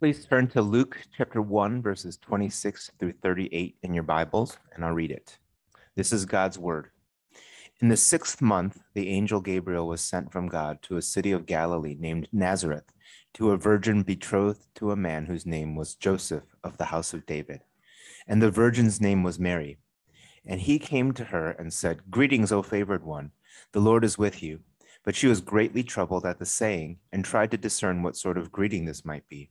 Please turn to Luke chapter 1, verses 26 through 38 in your Bibles, and I'll read it. This is God's word. In the sixth month, the angel Gabriel was sent from God to a city of Galilee named Nazareth to a virgin betrothed to a man whose name was Joseph of the house of David. And the virgin's name was Mary. And he came to her and said, Greetings, O favored one, the Lord is with you. But she was greatly troubled at the saying and tried to discern what sort of greeting this might be.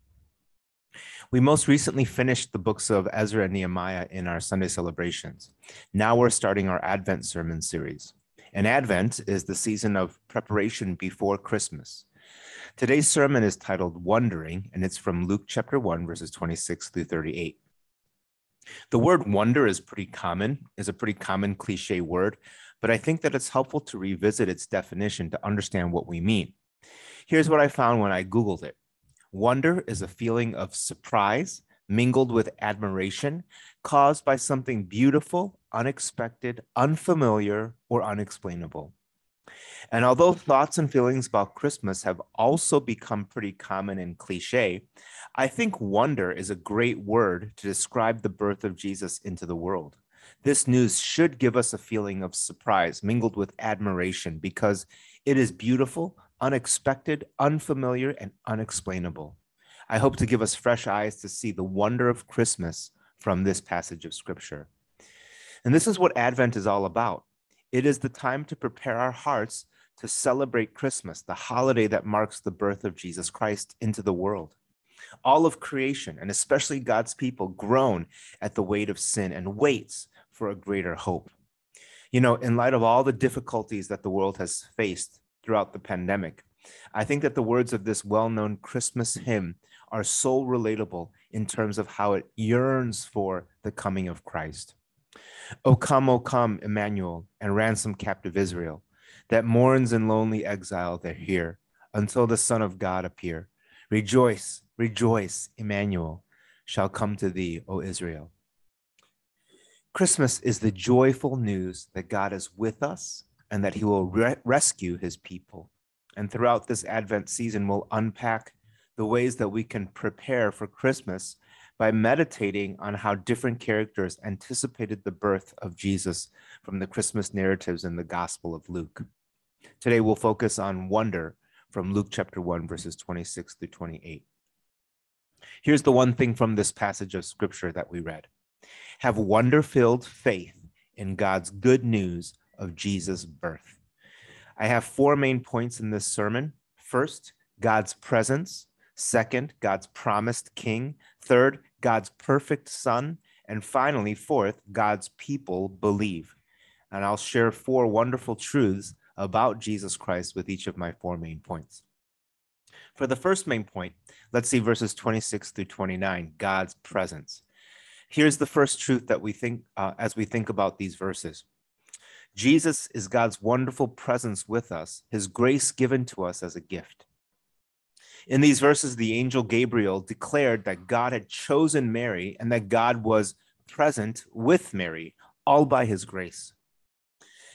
We most recently finished the books of Ezra and Nehemiah in our Sunday celebrations. Now we're starting our Advent sermon series. And Advent is the season of preparation before Christmas. Today's sermon is titled Wondering, and it's from Luke chapter 1, verses 26 through 38. The word wonder is pretty common, is a pretty common cliche word, but I think that it's helpful to revisit its definition to understand what we mean. Here's what I found when I Googled it Wonder is a feeling of surprise mingled with admiration caused by something beautiful, unexpected, unfamiliar, or unexplainable. And although thoughts and feelings about Christmas have also become pretty common and cliche, I think wonder is a great word to describe the birth of Jesus into the world. This news should give us a feeling of surprise mingled with admiration because it is beautiful, unexpected, unfamiliar, and unexplainable. I hope to give us fresh eyes to see the wonder of Christmas from this passage of Scripture. And this is what Advent is all about. It is the time to prepare our hearts to celebrate Christmas, the holiday that marks the birth of Jesus Christ into the world. All of creation, and especially God's people, groan at the weight of sin and waits for a greater hope. You know, in light of all the difficulties that the world has faced throughout the pandemic. I think that the words of this well known Christmas hymn are so relatable in terms of how it yearns for the coming of Christ. O come, O come, Emmanuel, and ransom captive Israel, that mourns in lonely exile there here, until the Son of God appear. Rejoice, rejoice, Emmanuel shall come to thee, O Israel. Christmas is the joyful news that God is with us and that he will re- rescue his people. And throughout this Advent season, we'll unpack the ways that we can prepare for Christmas by meditating on how different characters anticipated the birth of Jesus from the Christmas narratives in the Gospel of Luke. Today, we'll focus on wonder from Luke chapter 1, verses 26 through 28. Here's the one thing from this passage of scripture that we read have wonder filled faith in God's good news of Jesus' birth. I have four main points in this sermon. First, God's presence. Second, God's promised king. Third, God's perfect son. And finally, fourth, God's people believe. And I'll share four wonderful truths about Jesus Christ with each of my four main points. For the first main point, let's see verses 26 through 29, God's presence. Here's the first truth that we think uh, as we think about these verses. Jesus is God's wonderful presence with us, his grace given to us as a gift. In these verses, the angel Gabriel declared that God had chosen Mary and that God was present with Mary, all by his grace.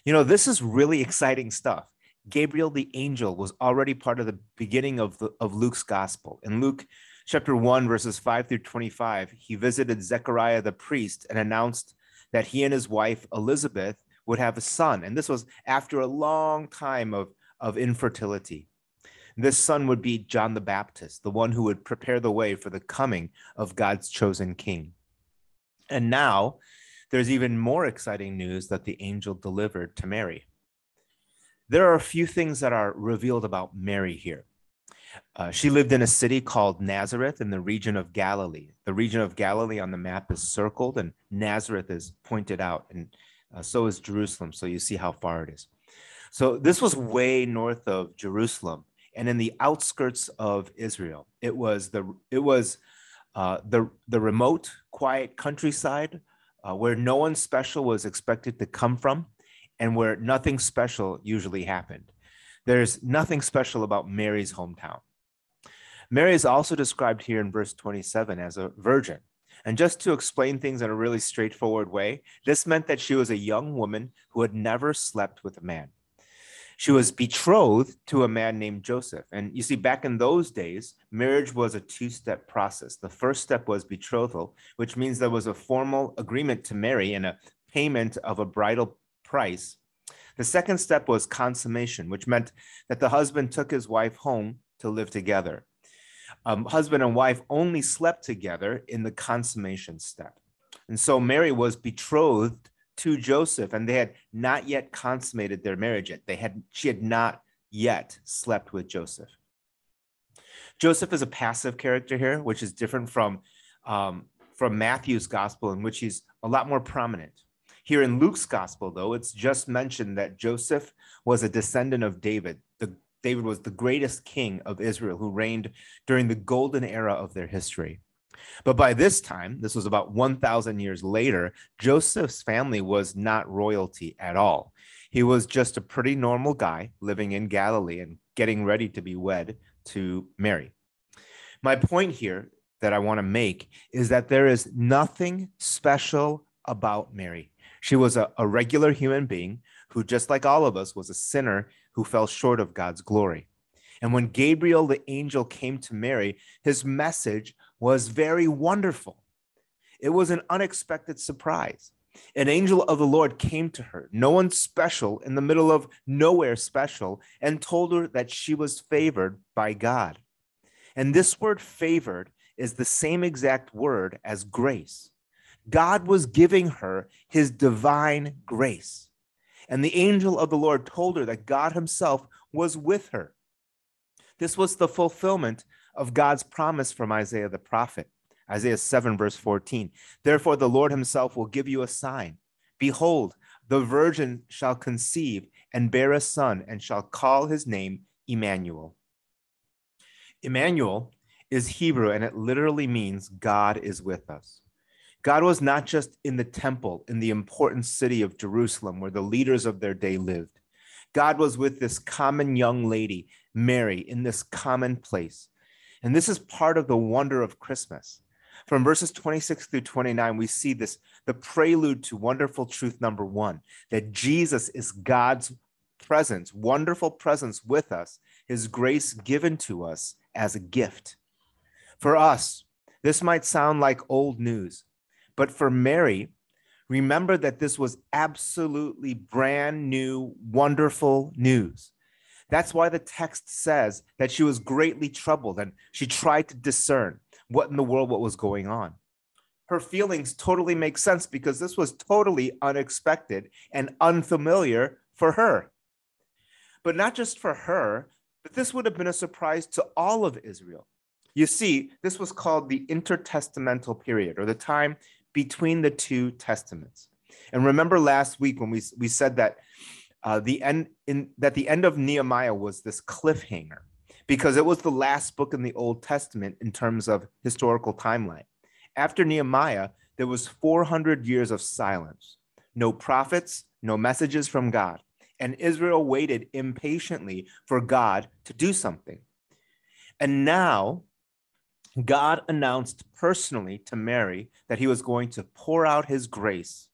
You know, this is really exciting stuff. Gabriel the angel was already part of the beginning of, the, of Luke's gospel. In Luke chapter 1, verses 5 through 25, he visited Zechariah the priest and announced that he and his wife Elizabeth would have a son. And this was after a long time of, of infertility. This son would be John the Baptist, the one who would prepare the way for the coming of God's chosen king. And now, there's even more exciting news that the angel delivered to Mary. There are a few things that are revealed about Mary here. Uh, she lived in a city called Nazareth in the region of Galilee. The region of Galilee on the map is circled, and Nazareth is pointed out, and uh, so is Jerusalem. So you see how far it is. So this was way north of Jerusalem and in the outskirts of Israel. It was the it was uh, the the remote, quiet countryside uh, where no one special was expected to come from, and where nothing special usually happened. There's nothing special about Mary's hometown. Mary is also described here in verse 27 as a virgin. And just to explain things in a really straightforward way, this meant that she was a young woman who had never slept with a man. She was betrothed to a man named Joseph. And you see, back in those days, marriage was a two step process. The first step was betrothal, which means there was a formal agreement to marry and a payment of a bridal price. The second step was consummation, which meant that the husband took his wife home to live together. Um, husband and wife only slept together in the consummation step. And so Mary was betrothed to Joseph, and they had not yet consummated their marriage yet. They had she had not yet slept with Joseph. Joseph is a passive character here, which is different from um, from Matthew's gospel, in which he's a lot more prominent. Here in Luke's gospel, though, it's just mentioned that Joseph was a descendant of David. The, David was the greatest king of Israel who reigned during the golden era of their history. But by this time, this was about 1,000 years later, Joseph's family was not royalty at all. He was just a pretty normal guy living in Galilee and getting ready to be wed to Mary. My point here that I want to make is that there is nothing special about Mary. She was a, a regular human being who, just like all of us, was a sinner who fell short of God's glory. And when Gabriel, the angel, came to Mary, his message was very wonderful. It was an unexpected surprise. An angel of the Lord came to her, no one special, in the middle of nowhere special, and told her that she was favored by God. And this word favored is the same exact word as grace. God was giving her his divine grace. And the angel of the Lord told her that God himself was with her. This was the fulfillment of God's promise from Isaiah the prophet. Isaiah 7, verse 14. Therefore, the Lord himself will give you a sign. Behold, the virgin shall conceive and bear a son, and shall call his name Emmanuel. Emmanuel is Hebrew, and it literally means God is with us. God was not just in the temple in the important city of Jerusalem where the leaders of their day lived. God was with this common young lady, Mary, in this common place. And this is part of the wonder of Christmas. From verses 26 through 29, we see this the prelude to wonderful truth number one that Jesus is God's presence, wonderful presence with us, his grace given to us as a gift. For us, this might sound like old news, but for Mary, remember that this was absolutely brand new, wonderful news. That's why the text says that she was greatly troubled and she tried to discern what in the world what was going on. Her feelings totally make sense because this was totally unexpected and unfamiliar for her. But not just for her, but this would have been a surprise to all of Israel. You see, this was called the intertestamental period or the time between the two testaments. And remember last week when we, we said that uh, the end in that the end of Nehemiah was this cliffhanger because it was the last book in the Old Testament in terms of historical timeline. After Nehemiah, there was 400 years of silence, no prophets, no messages from God, and Israel waited impatiently for God to do something. And now God announced personally to Mary that he was going to pour out his grace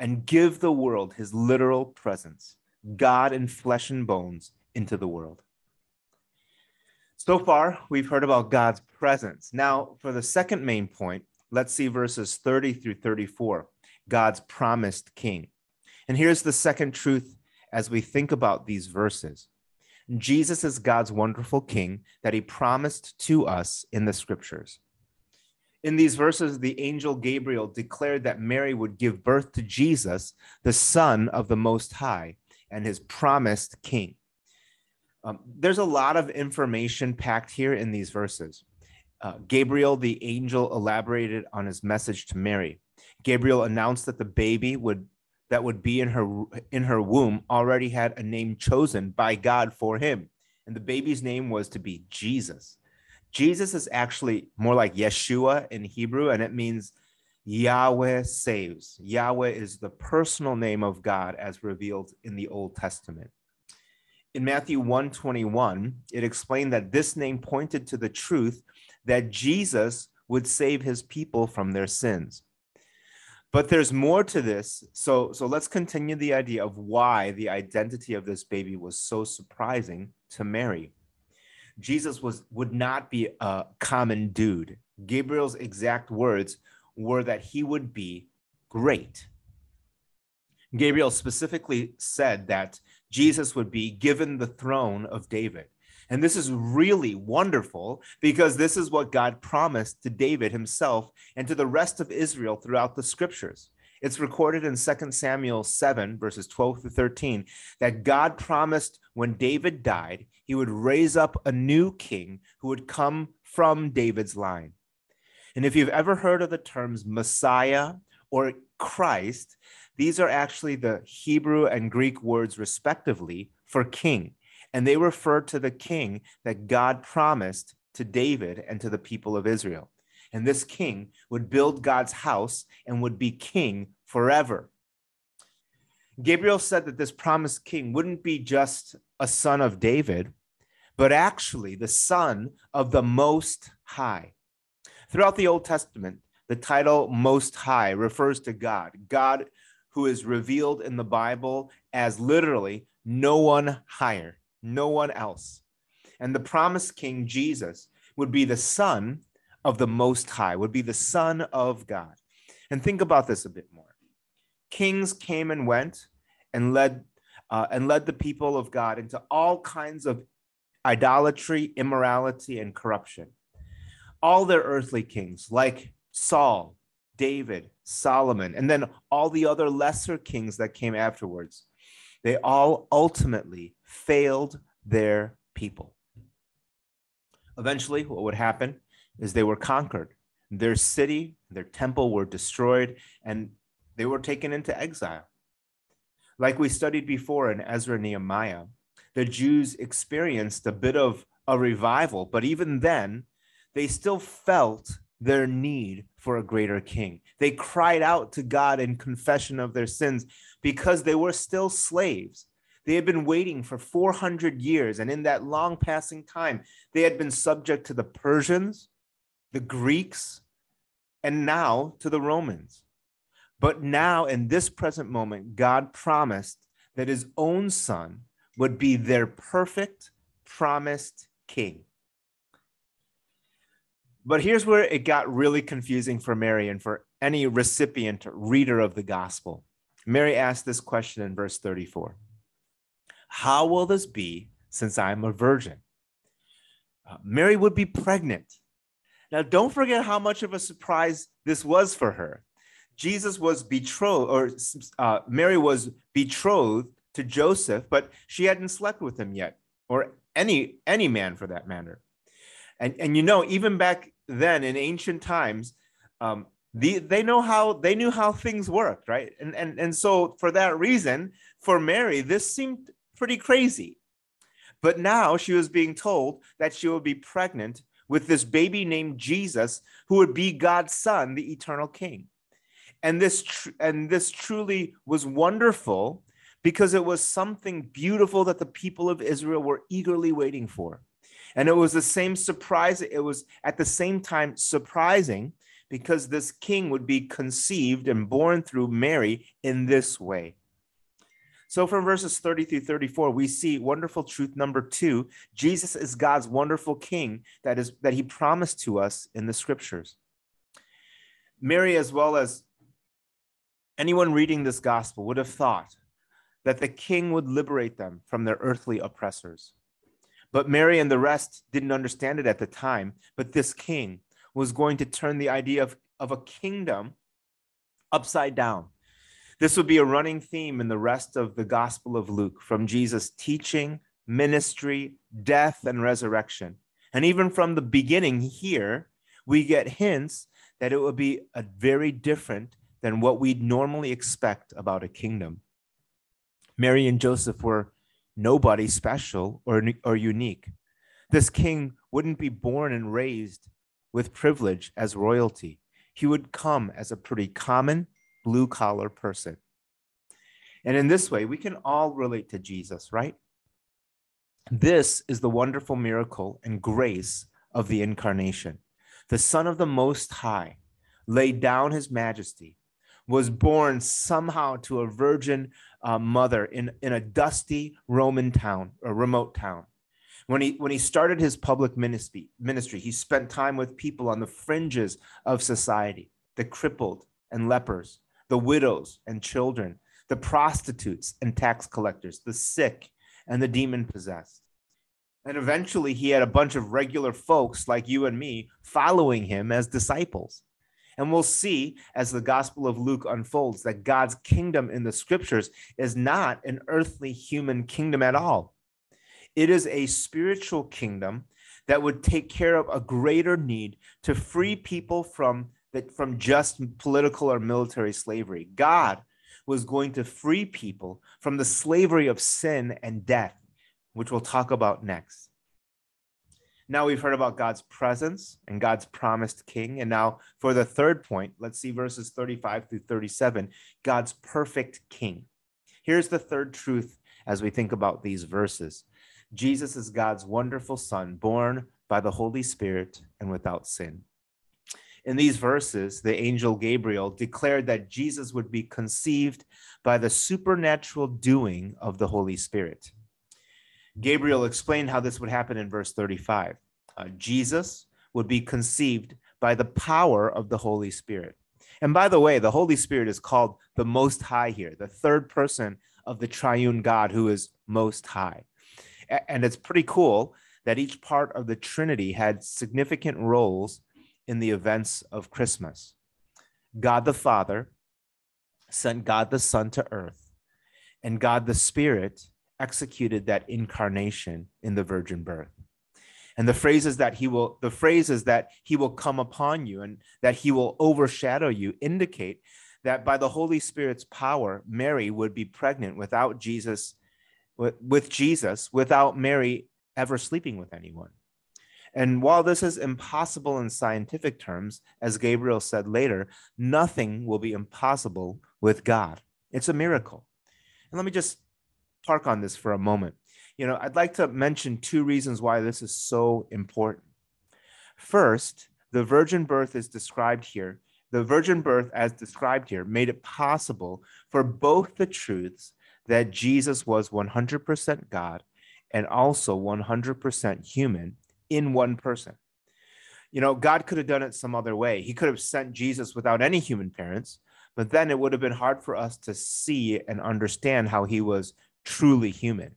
and give the world his literal presence. God in flesh and bones into the world. So far, we've heard about God's presence. Now, for the second main point, let's see verses 30 through 34 God's promised king. And here's the second truth as we think about these verses Jesus is God's wonderful king that he promised to us in the scriptures. In these verses, the angel Gabriel declared that Mary would give birth to Jesus, the Son of the Most High, and his promised king. Um, there's a lot of information packed here in these verses. Uh, Gabriel, the angel, elaborated on his message to Mary. Gabriel announced that the baby would that would be in her in her womb already had a name chosen by God for him, and the baby's name was to be Jesus. Jesus is actually more like Yeshua in Hebrew, and it means Yahweh saves. Yahweh is the personal name of God as revealed in the Old Testament. In Matthew 121, it explained that this name pointed to the truth that Jesus would save his people from their sins. But there's more to this. So, so let's continue the idea of why the identity of this baby was so surprising to Mary. Jesus was would not be a common dude. Gabriel's exact words were that he would be great. Gabriel specifically said that Jesus would be given the throne of David. And this is really wonderful because this is what God promised to David himself and to the rest of Israel throughout the scriptures. It's recorded in 2 Samuel 7, verses 12 to 13, that God promised when David died, he would raise up a new king who would come from David's line. And if you've ever heard of the terms Messiah or Christ, these are actually the Hebrew and Greek words, respectively, for king and they refer to the king that God promised to David and to the people of Israel. And this king would build God's house and would be king forever. Gabriel said that this promised king wouldn't be just a son of David, but actually the son of the Most High. Throughout the Old Testament, the title Most High refers to God, God who is revealed in the Bible as literally no one higher no one else. And the promised king, Jesus, would be the son of the Most High, would be the son of God. And think about this a bit more. Kings came and went and led uh, and led the people of God into all kinds of idolatry, immorality, and corruption. All their earthly kings, like Saul, David, Solomon, and then all the other lesser kings that came afterwards, they all ultimately failed their people. Eventually, what would happen is they were conquered. Their city, their temple were destroyed, and they were taken into exile. Like we studied before in Ezra Nehemiah, the Jews experienced a bit of a revival, but even then, they still felt their need for a greater king. They cried out to God in confession of their sins because they were still slaves. They had been waiting for 400 years, and in that long passing time, they had been subject to the Persians, the Greeks, and now to the Romans. But now, in this present moment, God promised that his own son would be their perfect, promised king. But here's where it got really confusing for Mary and for any recipient, reader of the gospel. Mary asked this question in verse 34 How will this be since I'm a virgin? Uh, Mary would be pregnant. Now, don't forget how much of a surprise this was for her. Jesus was betrothed, or uh, Mary was betrothed to Joseph, but she hadn't slept with him yet, or any any man for that matter. And and you know, even back then in ancient times, um, the, they know how they knew how things worked, right? And and and so for that reason, for Mary, this seemed pretty crazy. But now she was being told that she would be pregnant with this baby named Jesus, who would be God's son, the eternal King. And this tr- and this truly was wonderful because it was something beautiful that the people of Israel were eagerly waiting for. And it was the same surprise. It was at the same time surprising because this king would be conceived and born through Mary in this way. So from verses 30 through 34, we see wonderful truth number two. Jesus is God's wonderful king that is that he promised to us in the scriptures. Mary, as well as anyone reading this gospel, would have thought that the king would liberate them from their earthly oppressors. But Mary and the rest didn't understand it at the time. But this king was going to turn the idea of, of a kingdom upside down. This would be a running theme in the rest of the Gospel of Luke from Jesus' teaching, ministry, death, and resurrection. And even from the beginning here, we get hints that it would be a very different than what we'd normally expect about a kingdom. Mary and Joseph were nobody special or, or unique. This king wouldn't be born and raised with privilege as royalty. He would come as a pretty common blue collar person. And in this way, we can all relate to Jesus, right? This is the wonderful miracle and grace of the incarnation. The Son of the Most High laid down his majesty, was born somehow to a virgin uh, mother in, in a dusty Roman town, a remote town. When he, when he started his public ministry, ministry, he spent time with people on the fringes of society the crippled and lepers, the widows and children, the prostitutes and tax collectors, the sick and the demon possessed. And eventually, he had a bunch of regular folks like you and me following him as disciples. And we'll see as the Gospel of Luke unfolds that God's kingdom in the scriptures is not an earthly human kingdom at all. It is a spiritual kingdom that would take care of a greater need to free people from from just political or military slavery. God was going to free people from the slavery of sin and death, which we'll talk about next. Now we've heard about God's presence and God's promised king. And now for the third point, let's see verses 35 through 37 God's perfect king. Here's the third truth as we think about these verses Jesus is God's wonderful son, born by the Holy Spirit and without sin. In these verses, the angel Gabriel declared that Jesus would be conceived by the supernatural doing of the Holy Spirit. Gabriel explained how this would happen in verse 35. Uh, Jesus would be conceived by the power of the Holy Spirit. And by the way, the Holy Spirit is called the Most High here, the third person of the triune God who is Most High. And it's pretty cool that each part of the Trinity had significant roles in the events of Christmas. God the Father sent God the Son to earth, and God the Spirit executed that incarnation in the virgin birth. And the phrases that he will the phrases that he will come upon you and that he will overshadow you indicate that by the holy spirit's power mary would be pregnant without jesus with, with jesus without mary ever sleeping with anyone. And while this is impossible in scientific terms as gabriel said later nothing will be impossible with god. It's a miracle. And let me just park on this for a moment. You know, I'd like to mention two reasons why this is so important. First, the virgin birth is described here. The virgin birth, as described here, made it possible for both the truths that Jesus was 100% God and also 100% human in one person. You know, God could have done it some other way. He could have sent Jesus without any human parents, but then it would have been hard for us to see and understand how he was truly human.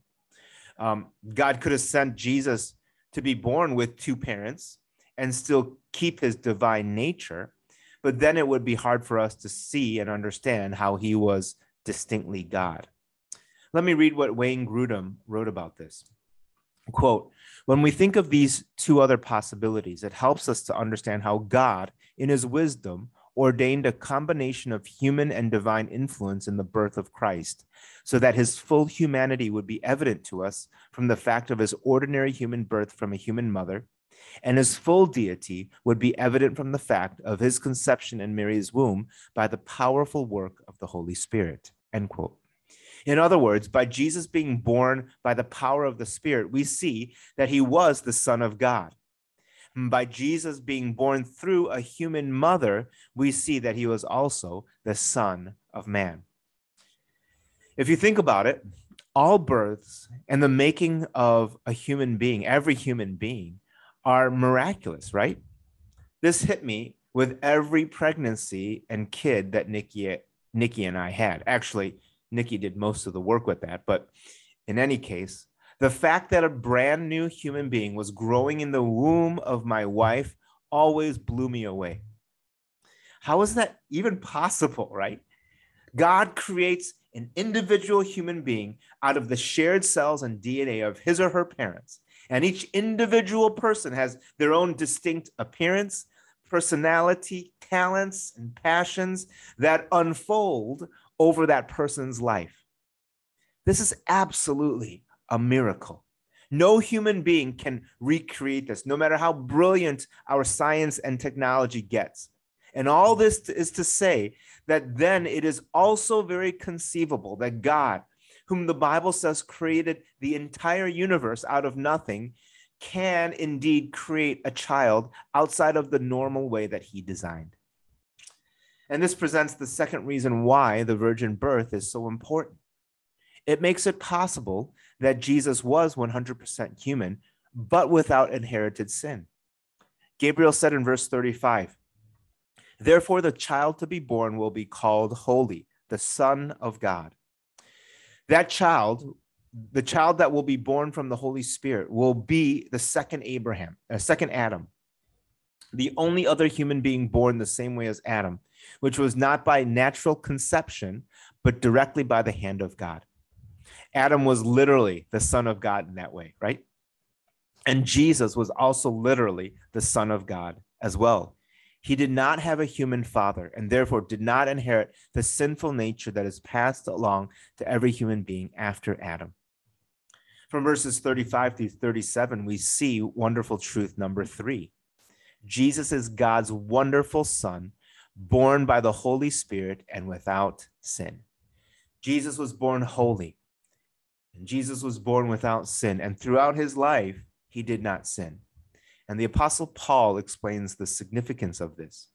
Um, God could have sent Jesus to be born with two parents and still keep his divine nature, but then it would be hard for us to see and understand how he was distinctly God. Let me read what Wayne Grudem wrote about this. Quote, when we think of these two other possibilities, it helps us to understand how God, in his wisdom, ordained a combination of human and divine influence in the birth of Christ, so that his full humanity would be evident to us from the fact of his ordinary human birth from a human mother, and his full deity would be evident from the fact of his conception in Mary's womb by the powerful work of the Holy Spirit. End quote. In other words, by Jesus being born by the power of the Spirit, we see that he was the Son of God by Jesus being born through a human mother, we see that he was also the Son of Man. If you think about it, all births and the making of a human being, every human being, are miraculous, right? This hit me with every pregnancy and kid that Nikki, Nikki and I had. Actually, Nikki did most of the work with that, but in any case, the fact that a brand new human being was growing in the womb of my wife always blew me away. How is that even possible, right? God creates an individual human being out of the shared cells and DNA of his or her parents. And each individual person has their own distinct appearance, personality, talents, and passions that unfold over that person's life. This is absolutely a miracle. No human being can recreate this, no matter how brilliant our science and technology gets. And all this is to say that then it is also very conceivable that God, whom the Bible says created the entire universe out of nothing, can indeed create a child outside of the normal way that he designed. And this presents the second reason why the virgin birth is so important. It makes it possible that Jesus was 100% human, but without inherited sin. Gabriel said in verse 35 Therefore, the child to be born will be called holy, the Son of God. That child, the child that will be born from the Holy Spirit, will be the second Abraham, uh, second Adam, the only other human being born the same way as Adam, which was not by natural conception, but directly by the hand of God. Adam was literally the Son of God in that way, right? And Jesus was also literally the Son of God as well. He did not have a human father and therefore did not inherit the sinful nature that is passed along to every human being after Adam. From verses 35 through 37, we see wonderful truth number three Jesus is God's wonderful Son, born by the Holy Spirit and without sin. Jesus was born holy, and Jesus was born without sin, and throughout his life, he did not sin. And the Apostle Paul explains the significance of this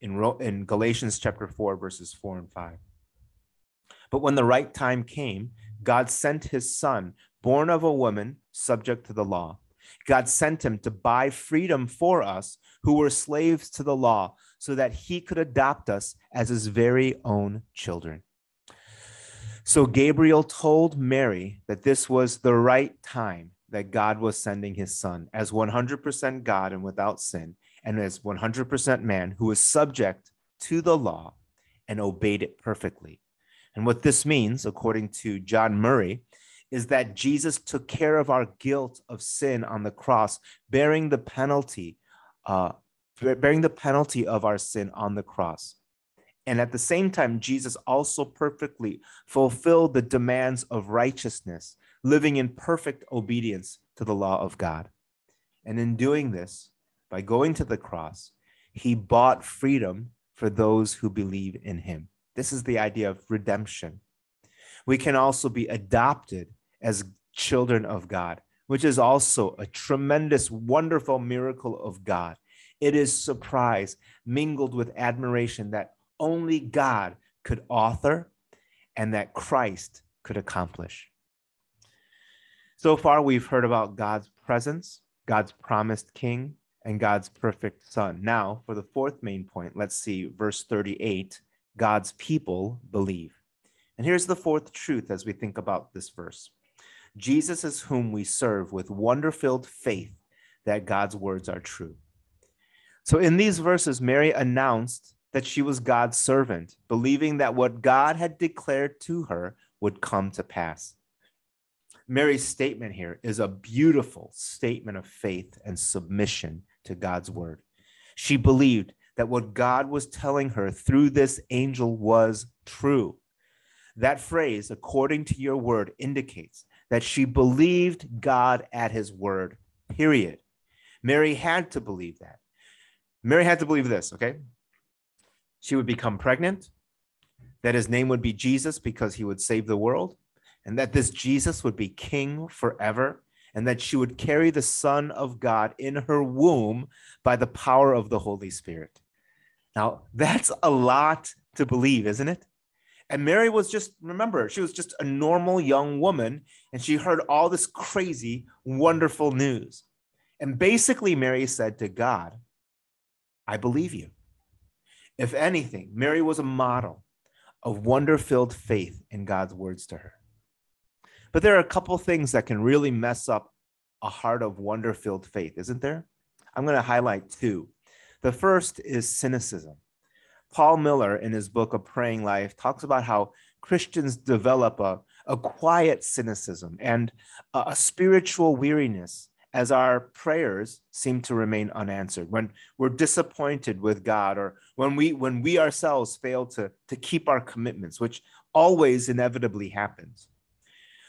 in, in Galatians chapter 4, verses 4 and 5. But when the right time came, God sent his son, born of a woman, subject to the law. God sent him to buy freedom for us who were slaves to the law, so that he could adopt us as his very own children. So Gabriel told Mary that this was the right time that God was sending his son as 100% God and without sin, and as 100% man who was subject to the law and obeyed it perfectly. And what this means, according to John Murray, is that Jesus took care of our guilt of sin on the cross, bearing the penalty, uh, bearing the penalty of our sin on the cross. And at the same time, Jesus also perfectly fulfilled the demands of righteousness living in perfect obedience to the law of God. And in doing this, by going to the cross, he bought freedom for those who believe in him. This is the idea of redemption. We can also be adopted as children of God, which is also a tremendous, wonderful miracle of God. It is surprise mingled with admiration that only God could author and that Christ could accomplish. So far, we've heard about God's presence, God's promised king, and God's perfect son. Now, for the fourth main point, let's see verse 38 God's people believe. And here's the fourth truth as we think about this verse Jesus is whom we serve with wonder filled faith that God's words are true. So, in these verses, Mary announced that she was God's servant, believing that what God had declared to her would come to pass. Mary's statement here is a beautiful statement of faith and submission to God's word. She believed that what God was telling her through this angel was true. That phrase, according to your word, indicates that she believed God at his word, period. Mary had to believe that. Mary had to believe this, okay? She would become pregnant, that his name would be Jesus because he would save the world, and that this Jesus would be king forever, and that she would carry the Son of God in her womb by the power of the Holy Spirit. Now, that's a lot to believe, isn't it? And Mary was just, remember, she was just a normal young woman, and she heard all this crazy, wonderful news. And basically, Mary said to God, I believe you. If anything, Mary was a model of wonder filled faith in God's words to her. But there are a couple things that can really mess up a heart of wonder filled faith, isn't there? I'm going to highlight two. The first is cynicism. Paul Miller, in his book, A Praying Life, talks about how Christians develop a, a quiet cynicism and a, a spiritual weariness as our prayers seem to remain unanswered when we're disappointed with god or when we when we ourselves fail to to keep our commitments which always inevitably happens.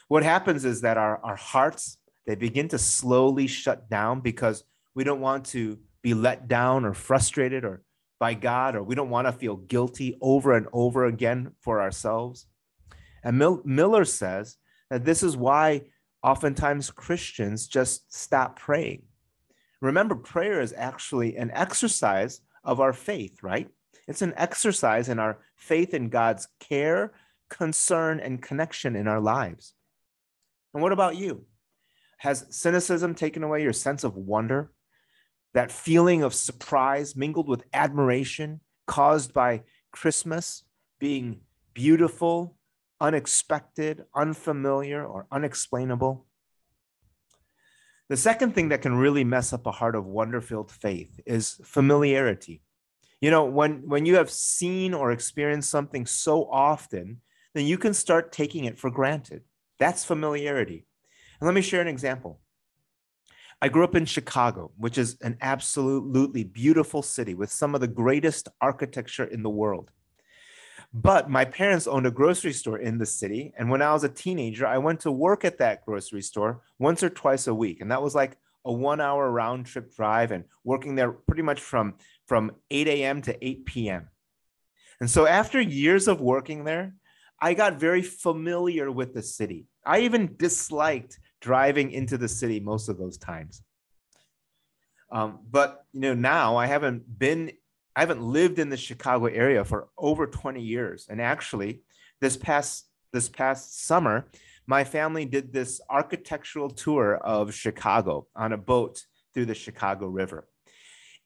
What happens is that our, our hearts they begin to slowly shut down because we don't want to be let down or frustrated or by god or we don't want to feel guilty over and over again for ourselves. And Mil- miller says that this is why oftentimes Christians just stop praying. Remember, prayer is actually an exercise of our faith, right? It's an exercise in our faith in God's care, concern, and connection in our lives. And what about you? Has cynicism taken away your sense of wonder? That feeling of surprise mingled with admiration caused by Christmas being beautiful unexpected, unfamiliar, or unexplainable. The second thing that can really mess up a heart of wonder filled faith is familiarity. You know, when, when you have seen or experienced something so often, then you can start taking it for granted. That's familiarity. And let me share an example. I grew up in Chicago, which is an absolutely beautiful city with some of the greatest architecture in the world. But my parents owned a grocery store in the city. And when I was a teenager, I went to work at that grocery store once or twice a week. And that was like a one hour round trip drive and working there pretty much from, from 8 a.m. to 8 p.m. And so after years of working there, I got very familiar with the city. I even disliked driving into the city most of those times. Um, but you know, now I haven't been I haven't lived in the Chicago area for over 20 years. And actually, this past this past summer, my family did this architectural tour of Chicago on a boat through the Chicago River.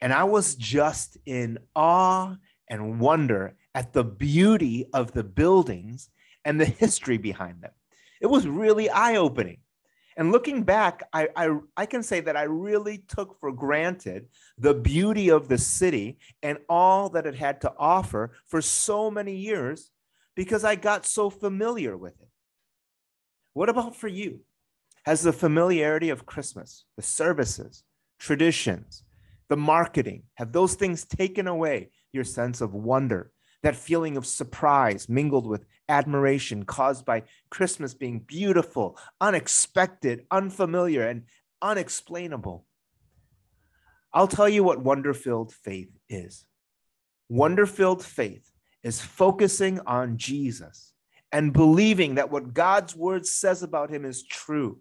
And I was just in awe and wonder at the beauty of the buildings and the history behind them. It was really eye opening. And looking back, I, I, I, can say that I really took for granted the beauty of the city and all that it had to offer for so many years because I got so familiar with it. What about for you? Has the familiarity of Christmas, the services, traditions, the marketing, have those things taken away your sense of wonder that feeling of surprise mingled with admiration caused by Christmas being beautiful, unexpected, unfamiliar, and unexplainable. I'll tell you what wonder filled faith is. Wonder filled faith is focusing on Jesus and believing that what God's word says about him is true,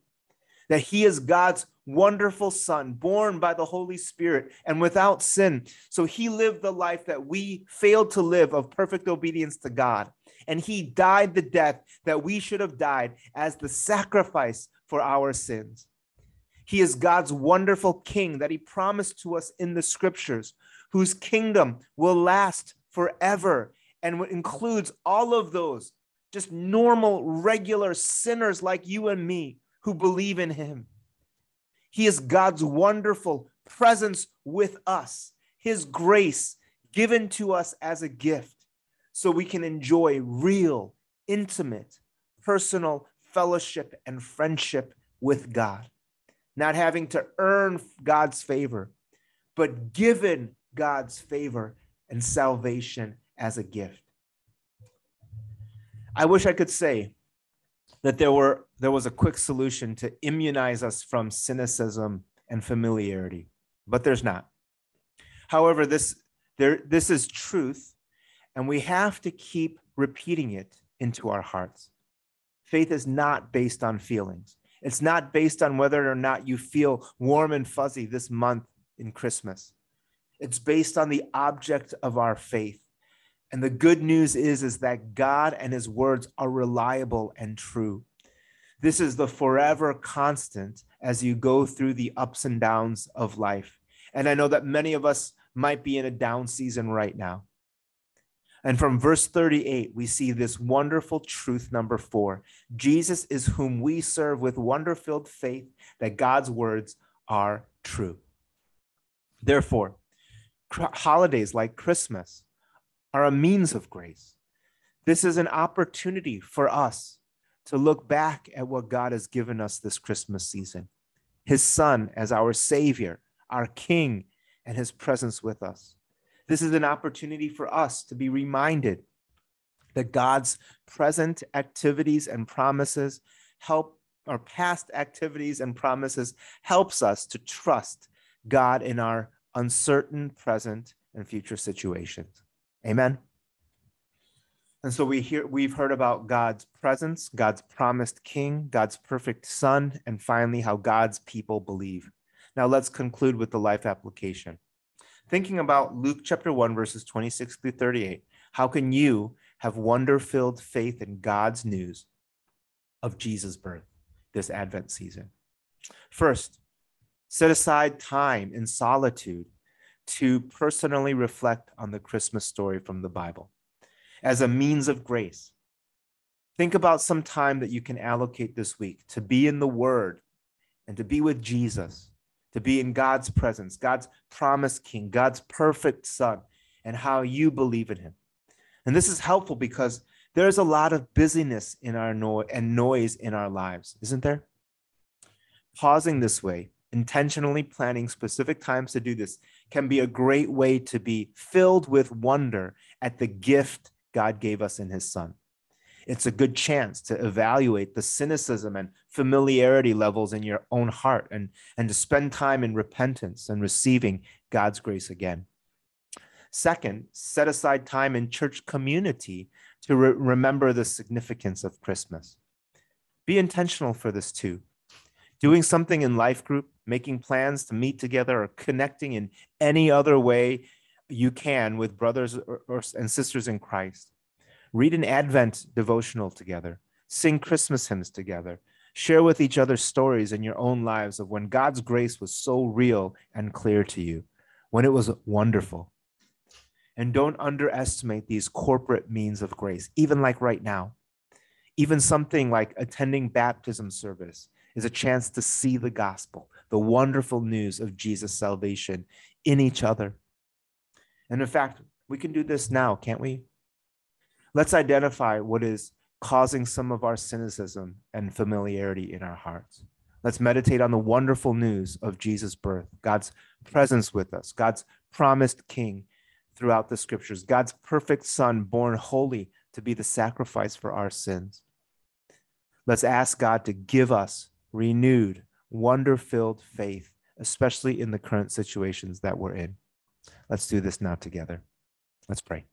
that he is God's wonderful son, born by the Holy Spirit and without sin. So he lived the life that we failed to live of perfect obedience to God. And he died the death that we should have died as the sacrifice for our sins. He is God's wonderful king that he promised to us in the scriptures, whose kingdom will last forever and includes all of those just normal, regular sinners like you and me who believe in him. He is God's wonderful presence with us, His grace given to us as a gift so we can enjoy real, intimate, personal fellowship and friendship with God. Not having to earn God's favor, but given God's favor and salvation as a gift. I wish I could say that there were there was a quick solution to immunize us from cynicism and familiarity, but there's not. However, this there this is truth, and we have to keep repeating it into our hearts. Faith is not based on feelings. It's not based on whether or not you feel warm and fuzzy this month in Christmas. It's based on the object of our faith. And the good news is, is that God and his words are reliable and true. This is the forever constant as you go through the ups and downs of life. And I know that many of us might be in a down season right now. And from verse 38, we see this wonderful truth number four Jesus is whom we serve with wonder filled faith that God's words are true. Therefore, holidays like Christmas are a means of grace. This is an opportunity for us to look back at what God has given us this Christmas season His Son as our Savior, our King, and His presence with us. This is an opportunity for us to be reminded that God's present activities and promises help our past activities and promises helps us to trust God in our uncertain present and future situations. Amen. And so we hear we've heard about God's presence, God's promised king, God's perfect son, and finally how God's people believe. Now let's conclude with the life application. Thinking about Luke chapter 1 verses 26 through 38, how can you have wonder-filled faith in God's news of Jesus' birth this Advent season? First, set aside time in solitude to personally reflect on the Christmas story from the Bible as a means of grace. Think about some time that you can allocate this week to be in the Word and to be with Jesus, to be in God's presence, God's promised King, God's perfect Son, and how you believe in Him. And this is helpful because there's a lot of busyness in our no- and noise in our lives, isn't there? Pausing this way, intentionally planning specific times to do this, can be a great way to be filled with wonder at the gift God gave us in his son. It's a good chance to evaluate the cynicism and familiarity levels in your own heart and, and to spend time in repentance and receiving God's grace again. Second, set aside time in church community to re- remember the significance of Christmas. Be intentional for this too. Doing something in life group, making plans to meet together, or connecting in any other way you can with brothers or, or, and sisters in Christ. Read an Advent devotional together, sing Christmas hymns together, share with each other stories in your own lives of when God's grace was so real and clear to you, when it was wonderful. And don't underestimate these corporate means of grace, even like right now. Even something like attending baptism service is a chance to see the gospel, the wonderful news of Jesus' salvation in each other. And in fact, we can do this now, can't we? Let's identify what is causing some of our cynicism and familiarity in our hearts. Let's meditate on the wonderful news of Jesus' birth, God's presence with us, God's promised King throughout the scriptures, God's perfect Son born holy to be the sacrifice for our sins. Let's ask God to give us renewed, wonder filled faith, especially in the current situations that we're in. Let's do this now together. Let's pray.